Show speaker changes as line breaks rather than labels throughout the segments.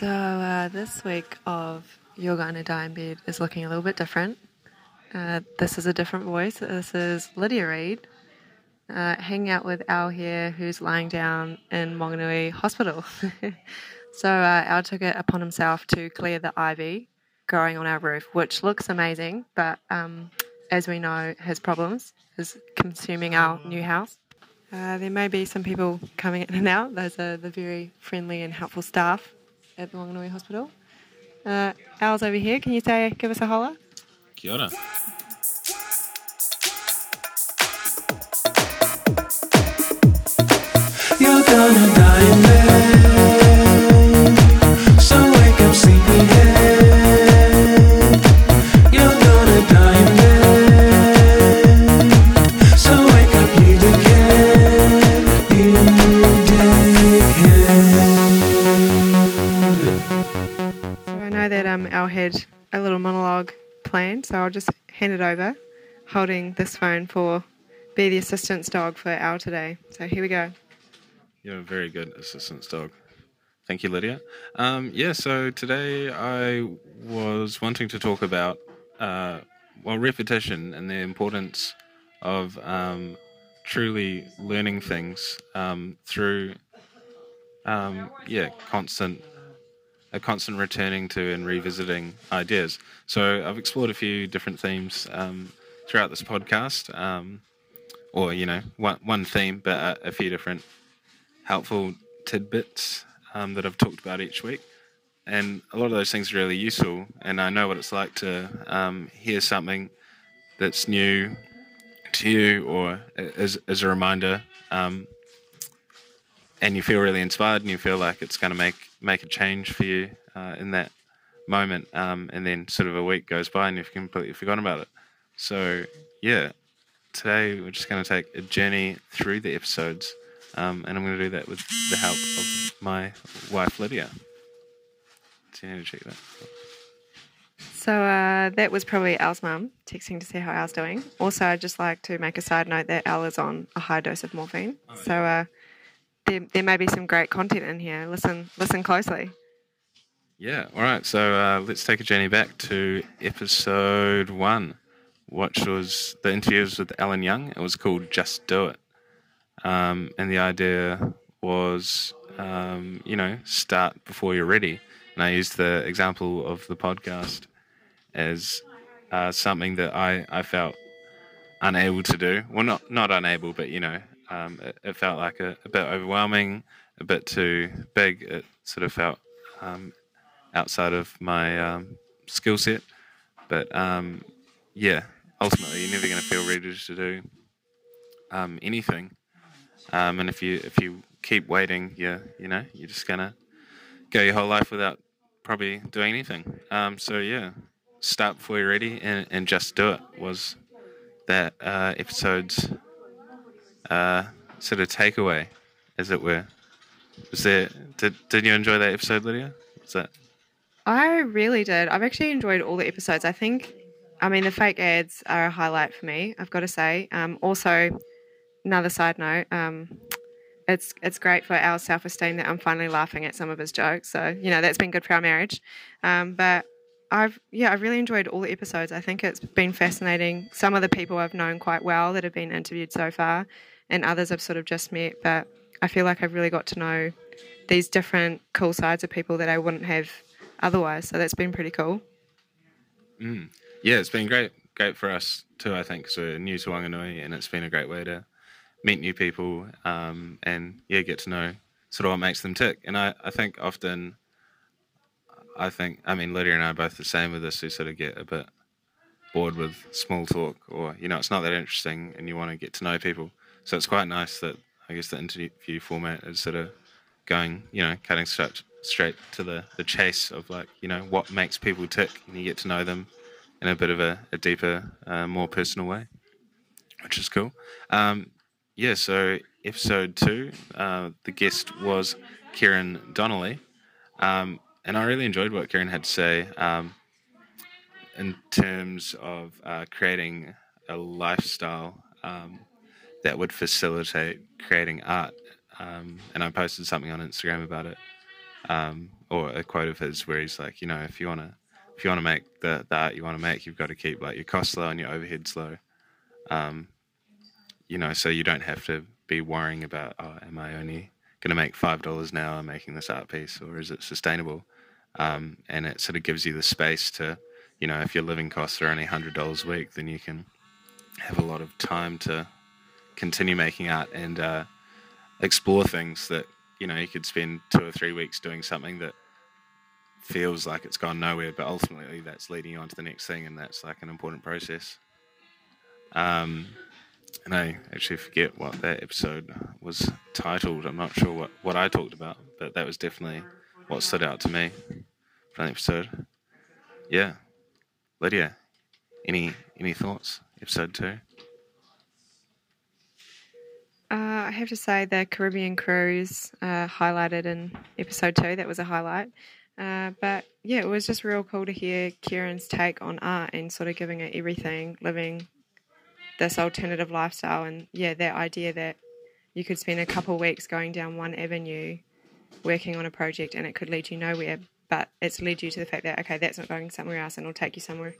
So uh, this week of You're Gonna Die in Bed is looking a little bit different. Uh, this is a different voice. This is Lydia Reid, uh, hanging out with Al here, who's lying down in Wanganui Hospital. so uh, Al took it upon himself to clear the ivy growing on our roof, which looks amazing, but um, as we know, has problems, is consuming our new house. Uh, there may be some people coming in and out. Those are the very friendly and helpful staff at the Wanganui Hospital. Uh, Al's over here. Can you say, give us a holler?
Kia ora.
You're gonna die
I'll hand it over, holding this phone for be the assistance dog for Al today. So here we go.
You're a very good assistance dog. Thank you, Lydia. Um, yeah, so today I was wanting to talk about, uh, well, repetition and the importance of um, truly learning things um, through, um, yeah, constant, a constant returning to and revisiting ideas. So I've explored a few different themes um, throughout this podcast, um, or you know, one one theme, but a, few different helpful tidbits um, that I've talked about each week. And a lot of those things are really useful. And I know what it's like to um, hear something that's new to you or as, as a reminder. Um, and you feel really inspired and you feel like it's going to make, make a change for you uh, in that moment. Um, and then sort of a week goes by and you've completely forgotten about it. So, yeah, today we're just going to take a journey through the episodes. Um, and I'm going to do that with the help of my wife Lydia. So you need to check that.
So uh, that was probably Al's mum texting to see how Al's doing. Also, I'd just like to make a side note that Al is on a high dose of morphine. So uh, there, there may be some great content in here. Listen, listen closely.
Yeah. All right. So uh, let's take a journey back to episode one, which was the interviews with Alan Young. It was called "Just Do It," um, and the idea was, um, you know, start before you're ready. And I used the example of the podcast as uh, something that I, I felt unable to do. Well, not not unable, but you know, um, it, it felt like a, a bit overwhelming, a bit too big. It sort of felt um, outside of my um, skill set. But um, yeah, ultimately, you're never going to feel ready to do um, anything. And if you if you keep waiting, you you know you're just gonna go your whole life without probably doing anything. Um, so yeah, start before you're ready and, and just do it was that uh, episode's uh, sort of takeaway, as it were. Was there? Did did you enjoy that episode, Lydia? Was that?
I really did. I've actually enjoyed all the episodes. I think, I mean, the fake ads are a highlight for me. I've got to say. Um, also, another side note. Um, it's it's great for our self esteem that I'm finally laughing at some of his jokes. So you know that's been good for our marriage. Um, but I've yeah I've really enjoyed all the episodes. I think it's been fascinating. Some of the people I've known quite well that have been interviewed so far, and others I've sort of just met. But I feel like I've really got to know these different cool sides of people that I wouldn't have otherwise. So that's been pretty cool.
Mm. Yeah, it's been great, great for us too. I think so. New to Wanganui, and it's been a great way to meet new people um, and yeah, get to know sort of what makes them tick. And I, I think often, I think, I mean, Lydia and I are both the same with this. We sort of get a bit bored with small talk, or you know, it's not that interesting, and you want to get to know people. So it's quite nice that I guess the interview format is sort of going, you know, cutting straight straight to the the chase of like, you know, what makes people tick, and you get to know them in a bit of a, a deeper, uh, more personal way, which is cool. Um, yeah, so episode two, uh, the guest was Kieran Donnelly, um, and I really enjoyed what Kieran had to say um, in terms of uh, creating a lifestyle um, that would facilitate creating art. Um, and I posted something on Instagram about it um, or a quote of his where he's like, you know, if you wanna if you wanna make the, the art you want to make, you've got to keep like your costs low and your overheads low. Um, you know, so you don't have to be worrying about, oh, am I only going to make five dollars an hour making this art piece, or is it sustainable? Um, and it sort of gives you the space to, you know, if your living costs are only hundred dollars a week, then you can have a lot of time to continue making art and uh, explore things that you know you could spend two or three weeks doing something that feels like it's gone nowhere, but ultimately that's leading you on to the next thing, and that's like an important process. Um, and I actually forget what that episode was titled. I'm not sure what, what I talked about, but that was definitely what stood out to me from the episode. Yeah, Lydia, any any thoughts? Episode two.
Uh, I have to say the Caribbean cruise uh, highlighted in episode two. That was a highlight. Uh, but yeah, it was just real cool to hear Kieran's take on art and sort of giving it everything, living this alternative lifestyle. And yeah, that idea that you could spend a couple weeks going down one avenue working on a project and it could lead you nowhere, but it's led you to the fact that, okay, that's not going somewhere else and it'll take you somewhere.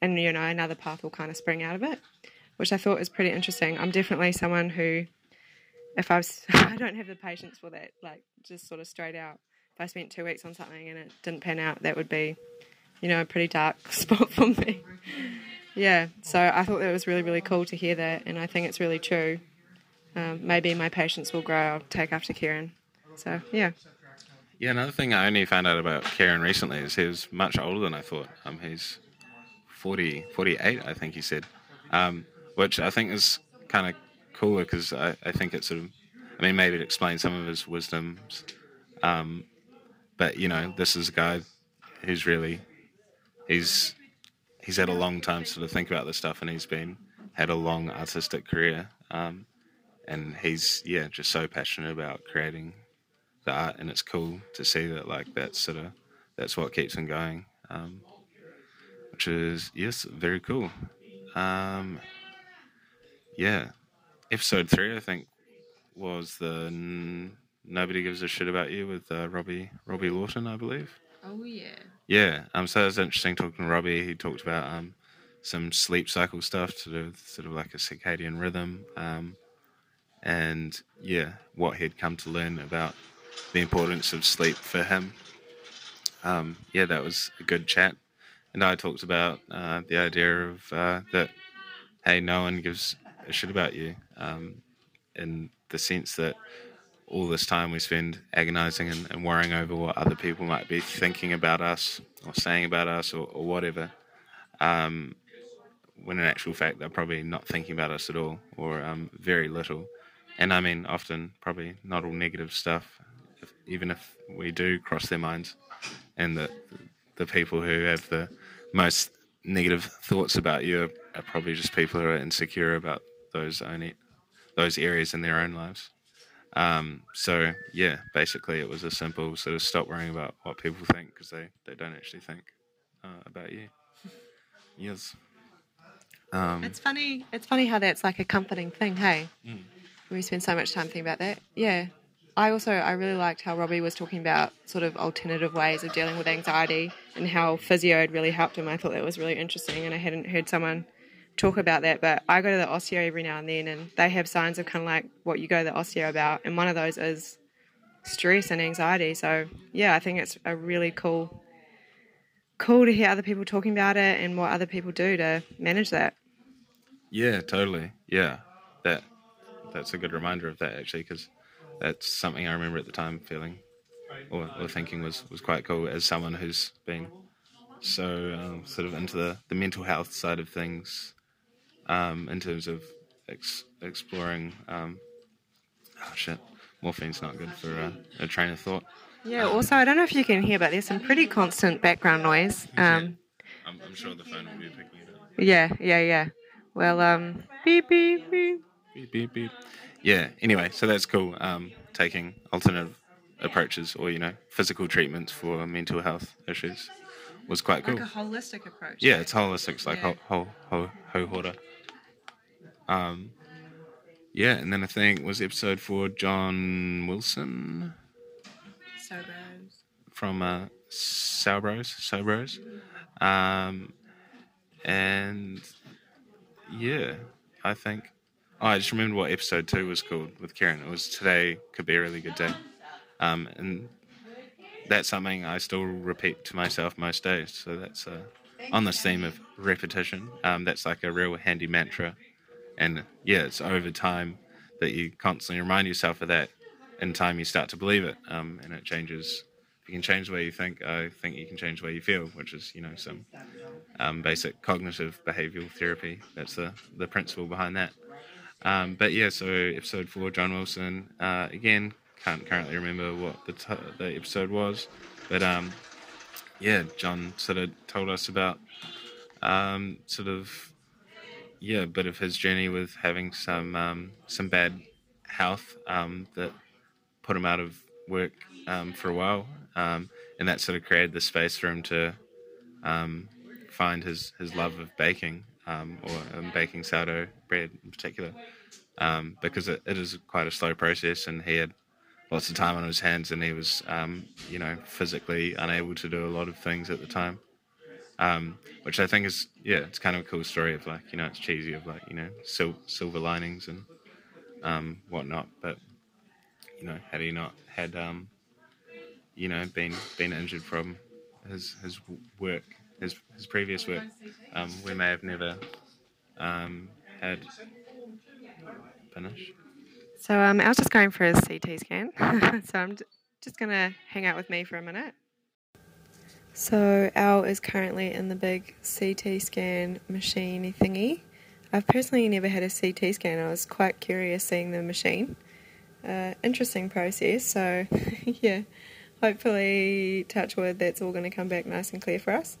And, you know, another path will kind of spring out of it, which I thought was pretty interesting. I'm definitely someone who, if I was, I don't have the patience for that, like just sort of straight out. If I spent two weeks on something and it didn't pan out, that would be, you know, a pretty dark spot for me. Yeah, so I thought that was really, really cool to hear that, and I think it's really true. Um, maybe my patience will grow. I'll take after Kieran. So, yeah.
Yeah, another thing I only found out about Kieran recently is he was much older than I thought. Um, he's 40, 48, I think he said, um, which I think is kind of cooler because I, I think it sort of, I mean, maybe it explains some of his wisdoms. Um, but, you know, this is a guy who's really, he's, he's had a long time to sort of think about this stuff and he's been, had a long artistic career. Um, and he's, yeah, just so passionate about creating the art and it's cool to see that like that's sort of that's what keeps him going um, which is yes very cool um, yeah episode three i think was the n- nobody gives a shit about you with uh, robbie robbie lawton i believe
Oh, yeah.
yeah um, so it was interesting talking to robbie he talked about um, some sleep cycle stuff to do with sort of like a circadian rhythm um, and yeah what he'd come to learn about the importance of sleep for him. Um, yeah, that was a good chat. And I talked about uh, the idea of uh, that, hey, no one gives a shit about you, um, in the sense that all this time we spend agonizing and, and worrying over what other people might be thinking about us or saying about us or, or whatever. Um, when in actual fact they're probably not thinking about us at all or um, very little. And I mean, often probably not all negative stuff, if, even if we do cross their minds. And the, the people who have the most negative thoughts about you are, are probably just people who are insecure about those only those areas in their own lives. Um, so yeah, basically it was a simple sort of stop worrying about what people think because they, they don't actually think uh, about you. Yes. Um,
It's funny. It's funny how that's like a comforting thing. Hey,
Mm.
we spend so much time thinking about that. Yeah. I also I really liked how Robbie was talking about sort of alternative ways of dealing with anxiety and how physio had really helped him. I thought that was really interesting, and I hadn't heard someone talk about that. But I go to the osteo every now and then, and they have signs of kind of like what you go to the osteo about, and one of those is stress and anxiety. So yeah, I think it's a really cool, cool to hear other people talking about it and what other people do to manage that.
Yeah, totally. Yeah, that that's a good reminder of that actually, because that's something I remember at the time feeling or, or thinking was was quite cool as someone who's been so um, sort of into the, the mental health side of things um, in terms of ex- exploring. Um, oh shit, morphine's not good for uh, a train of thought.
Yeah. Also, I don't know if you can hear, but there's some pretty constant background noise. Um,
I'm, I'm sure the phone will be picking it up.
yeah, yeah, yeah. Well, um, beep, beep, beep.
Beep, beep, beep. Yeah. Anyway, so that's cool. Um, taking alternative approaches or you know physical treatments for mental health issues was quite cool.
Like a holistic approach.
yeah, it's holistic. It's like
Yeah.
ho ho ho ho hora. Um, yeah, and then I think was episode four John Wilson.
Sobros.
from uh, Sobros, Sobros, um, and yeah, I think. Oh, I just remembered what episode two was called with Kieran. It was today could be a really good day, um, and that's something I still repeat to myself most days. So that's uh, on this theme of repetition. Um, that's like a real handy mantra, and yeah, it's over time that you constantly remind yourself of that. In time, you start to believe it, um, and it changes you can change the way you think, I think you can change the way you feel, which is, you know, some um, basic cognitive behavioral therapy. That's the, the principle behind that. Um, but yeah, so episode four, John Wilson. Uh, again, can't currently remember what the, t- the episode was, but um, yeah, John sort of told us about um, sort of yeah, a bit of his journey with having some um, some bad health um, that put him out of work um, for a while, um, and that sort of created the space for him to um, find his, his love of baking um, or baking sourdough bread in particular, because it, it is quite a slow process, and he had lots of time on his hands, and he was you know physically unable to do a lot of things at the time. Um, which I think is yeah, it's kind of a cool story of like you know it's cheesy of like you know sil- silver linings and um, whatnot, but you know had he not had um, you know been been injured from his his work his his previous work, um, we may have never um, had finish.
So um, I was just going for a CT scan. so I'm j- just to hang out with me for a minute. So Al is currently in the big CT scan machine thingy. I've personally never had a CT scan. I was quite curious seeing the machine. Uh, interesting process. So yeah, hopefully, touch wood, that's all going to come back nice and clear for us.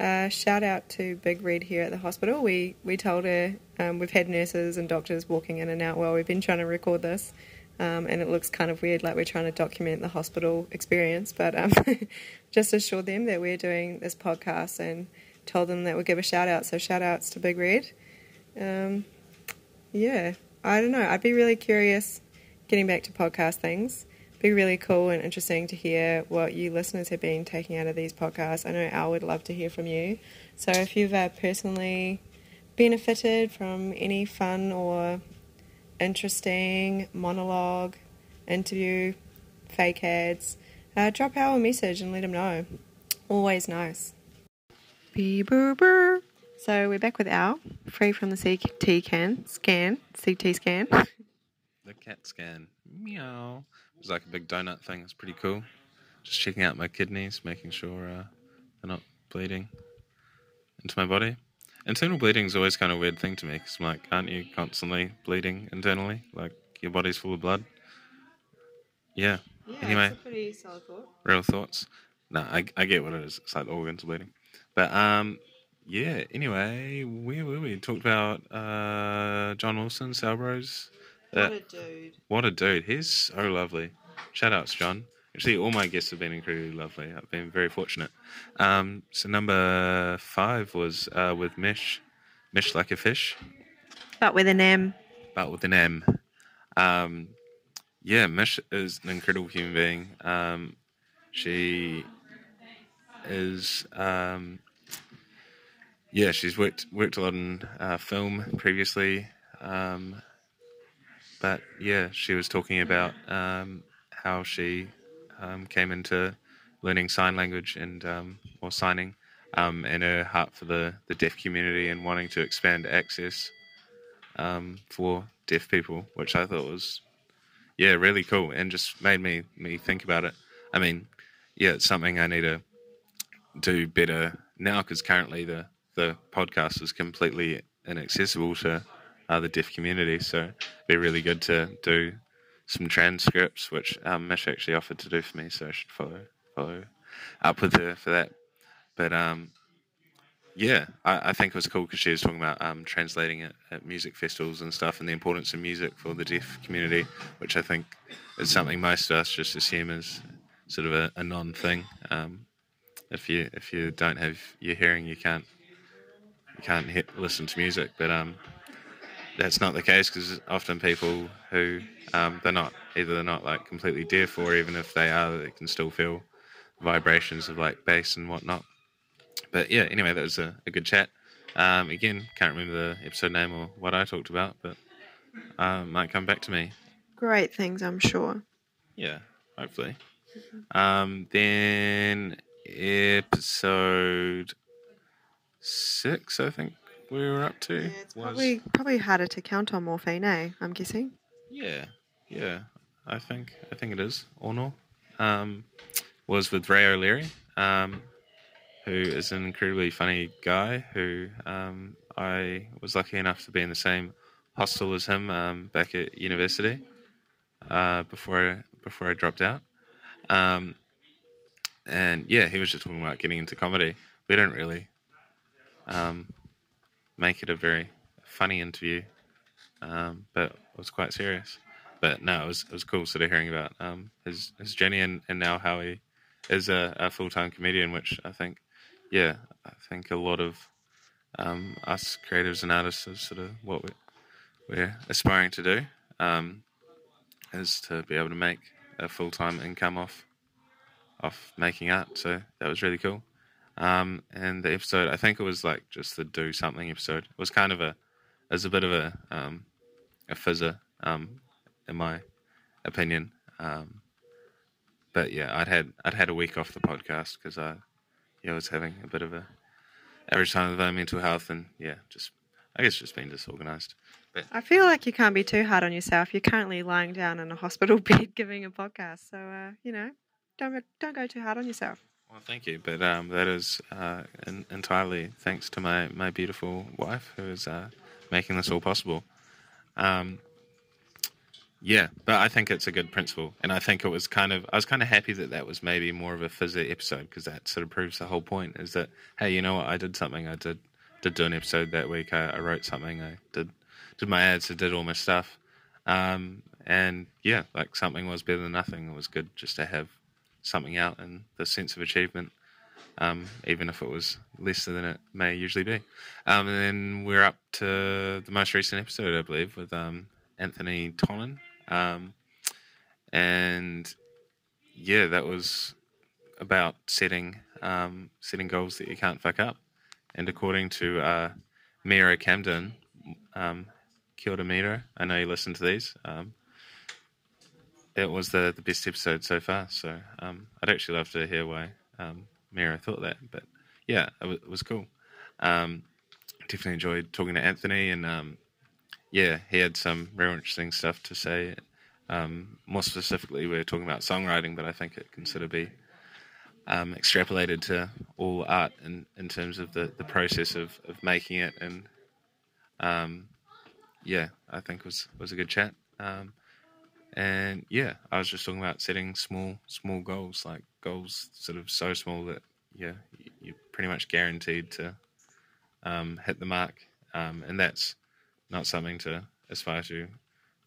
Uh, shout out to Big Red here at the hospital. We we told her um, we've had nurses and doctors walking in and out while we've been trying to record this, um, and it looks kind of weird, like we're trying to document the hospital experience. But um, just assured them that we're doing this podcast and told them that we'll give a shout out. So shout outs to Big Red. Um, yeah, I don't know. I'd be really curious getting back to podcast things be really cool and interesting to hear what you listeners have been taking out of these podcasts. I know Al would love to hear from you. So if you've uh, personally benefited from any fun or interesting monologue, interview, fake ads, uh, drop Al a message and let them know. Always nice. Beep, brr, brr. So we're back with Al, free from the CT can scan, CT scan.
The cat scan. Meow. It was like a big donut thing. It's pretty cool. Just checking out my kidneys, making sure uh, they're not bleeding into my body. Internal bleeding is always kind of a weird thing to me because I'm like, aren't you constantly bleeding internally? Like your body's full of blood. Yeah. Anyway.
pretty solid thought.
Real thoughts. No, I, I get what it is. It's like the organs bleeding. But um, yeah. Anyway, where were we? Talked about uh, John Wilson, Salbros.
What a dude.
What a dude. He's so lovely. Shout outs, John. Actually, all my guests have been incredibly lovely. I've been very fortunate. Um, so, number five was uh, with Mish. Mish like a fish,
But with an M.
but with an M. Um, yeah, Mish is an incredible human being. Um, she is. Um, yeah, she's worked worked a lot in uh, film previously. Um, but yeah, she was talking about um, how she um, came into learning sign language and um, or signing, um, and her heart for the, the deaf community and wanting to expand access um, for deaf people, which I thought was yeah really cool and just made me me think about it. I mean, yeah, it's something I need to do better now because currently the the podcast is completely inaccessible to uh, the deaf community. So it'd be really good to do some transcripts, which um, Mish actually offered to do for me. So I should follow follow up with her for that. But um, yeah, I, I think it was cool because she was talking about um, translating it at music festivals and stuff, and the importance of music for the deaf community, which I think is something most of us just assume is sort of a, a non thing. Um, if you if you don't have your hearing, you can't you can't listen to music. But um, that's not the case because often people who um, they're not either they're not like completely deaf or even if they are they can still feel vibrations of like bass and whatnot. But yeah, anyway, that was a, a good chat. Um, again, can't remember the episode name or what I talked about, but uh, might come back to me.
Great things, I'm sure.
Yeah, hopefully. Um, then episode six, I think we were up to.
Yeah, it's
was-
probably probably harder to count on morphine, eh? I'm guessing.
Yeah, yeah. I think I think it is Ornor. Um, was with Ray O'Leary, um, who is an incredibly funny guy. Who um, I was lucky enough to be in the same hostel as him um, back at university uh, before I, before I dropped out. Um, and yeah, he was just talking about getting into comedy. We don't really um, make it a very funny interview, um, but it was quite serious. But no, it was it was cool sort of hearing about um, his his journey and, and now how he is a, a full time comedian, which I think, yeah, I think a lot of um, us creatives and artists is sort of what we're, we're aspiring to do, um, is to be able to make a full time income off off making art. So that was really cool. Um, and the episode, I think it was like just the do something episode. It was kind of a, was a bit of a um, a fizzer, um, in my opinion. Um, but yeah, I'd had I'd had a week off the podcast because I, yeah, I was having a bit of a average time my mental health, and yeah, just I guess just being disorganized.
I feel like you can't be too hard on yourself. You're currently lying down in a hospital bed giving a podcast, so uh, you know, don't don't go too hard on yourself.
Well, thank you, but um, that is uh, en- entirely thanks to my, my beautiful wife who is uh, making this all possible. Um, yeah, but I think it's a good principle, and I think it was kind of I was kind of happy that that was maybe more of a fizzy episode because that sort of proves the whole point is that hey, you know what, I did something, I did did do an episode that week, I, I wrote something, I did did my ads, I did all my stuff, um, and yeah, like something was better than nothing. It was good just to have something out and the sense of achievement, um, even if it was lesser than it may usually be. Um, and then we're up to the most recent episode, I believe, with um, Anthony Tollin. Um, and yeah, that was about setting um, setting goals that you can't fuck up. And according to uh, Mira Camden, um, Kia Mira, I know you listen to these. Um, it was the, the best episode so far. So um, I'd actually love to hear why um, Mira thought that. But yeah, it was, it was cool. Um, definitely enjoyed talking to Anthony, and um, yeah, he had some real interesting stuff to say. Um, more specifically, we're talking about songwriting, but I think it can sort of be um, extrapolated to all art in, in terms of the, the process of, of making it. And um, yeah, I think was was a good chat. Um, and yeah, I was just talking about setting small small goals, like goals sort of so small that yeah, you're pretty much guaranteed to um, hit the mark. Um, and that's not something to aspire to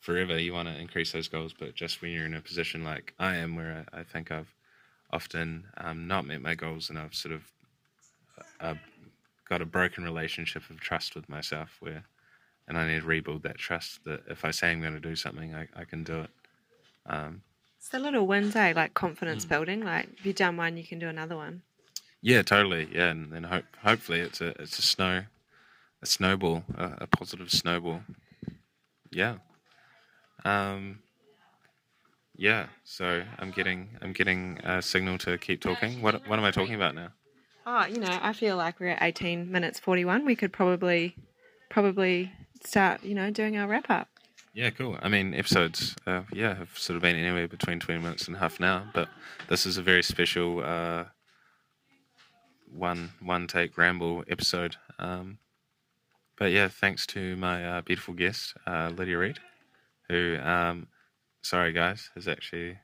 forever. You want to increase those goals, but just when you're in a position like I am, where I, I think I've often um, not met my goals, and I've sort of uh, got a broken relationship of trust with myself, where and I need to rebuild that trust that if I say I'm going to do something, I, I can do it. Um,
It's the little wins, eh? Like confidence building. Like if you've done one, you can do another one.
Yeah, totally. Yeah, and then hope hopefully it's a it's a snow a snowball, a, a positive snowball. Yeah. Um. Yeah. So I'm getting I'm getting a signal to keep talking. What what am I talking about now?
Oh, you know, I feel like we're at 18 minutes 41. We could probably, probably start, you know, doing our wrap up.
Yeah, cool. I mean, episodes, uh, yeah, have sort of been anywhere between 20 minutes and half an hour, but this is a very special uh, one one take ramble episode. Um, but yeah, thanks to my uh, beautiful guest, uh, Lydia Reid, who, um, sorry guys, has actually,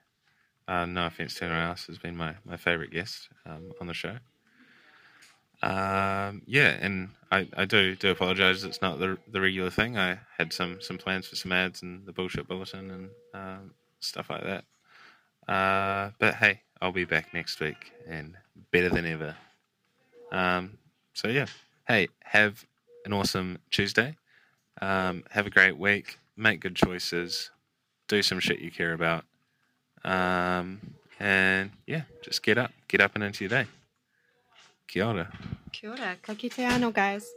uh, no offense to anyone else, has been my, my favorite guest um, on the show. Um, yeah, and I, I do do apologize. It's not the the regular thing. I had some some plans for some ads and the bullshit bulletin and um, stuff like that. Uh, but hey, I'll be back next week and better than ever. Um, so yeah, hey, have an awesome Tuesday. Um, have a great week. Make good choices. Do some shit you care about. Um, and yeah, just get up. Get up and into your day. Kia ora.
Kia ora. Ka kite ano, guys.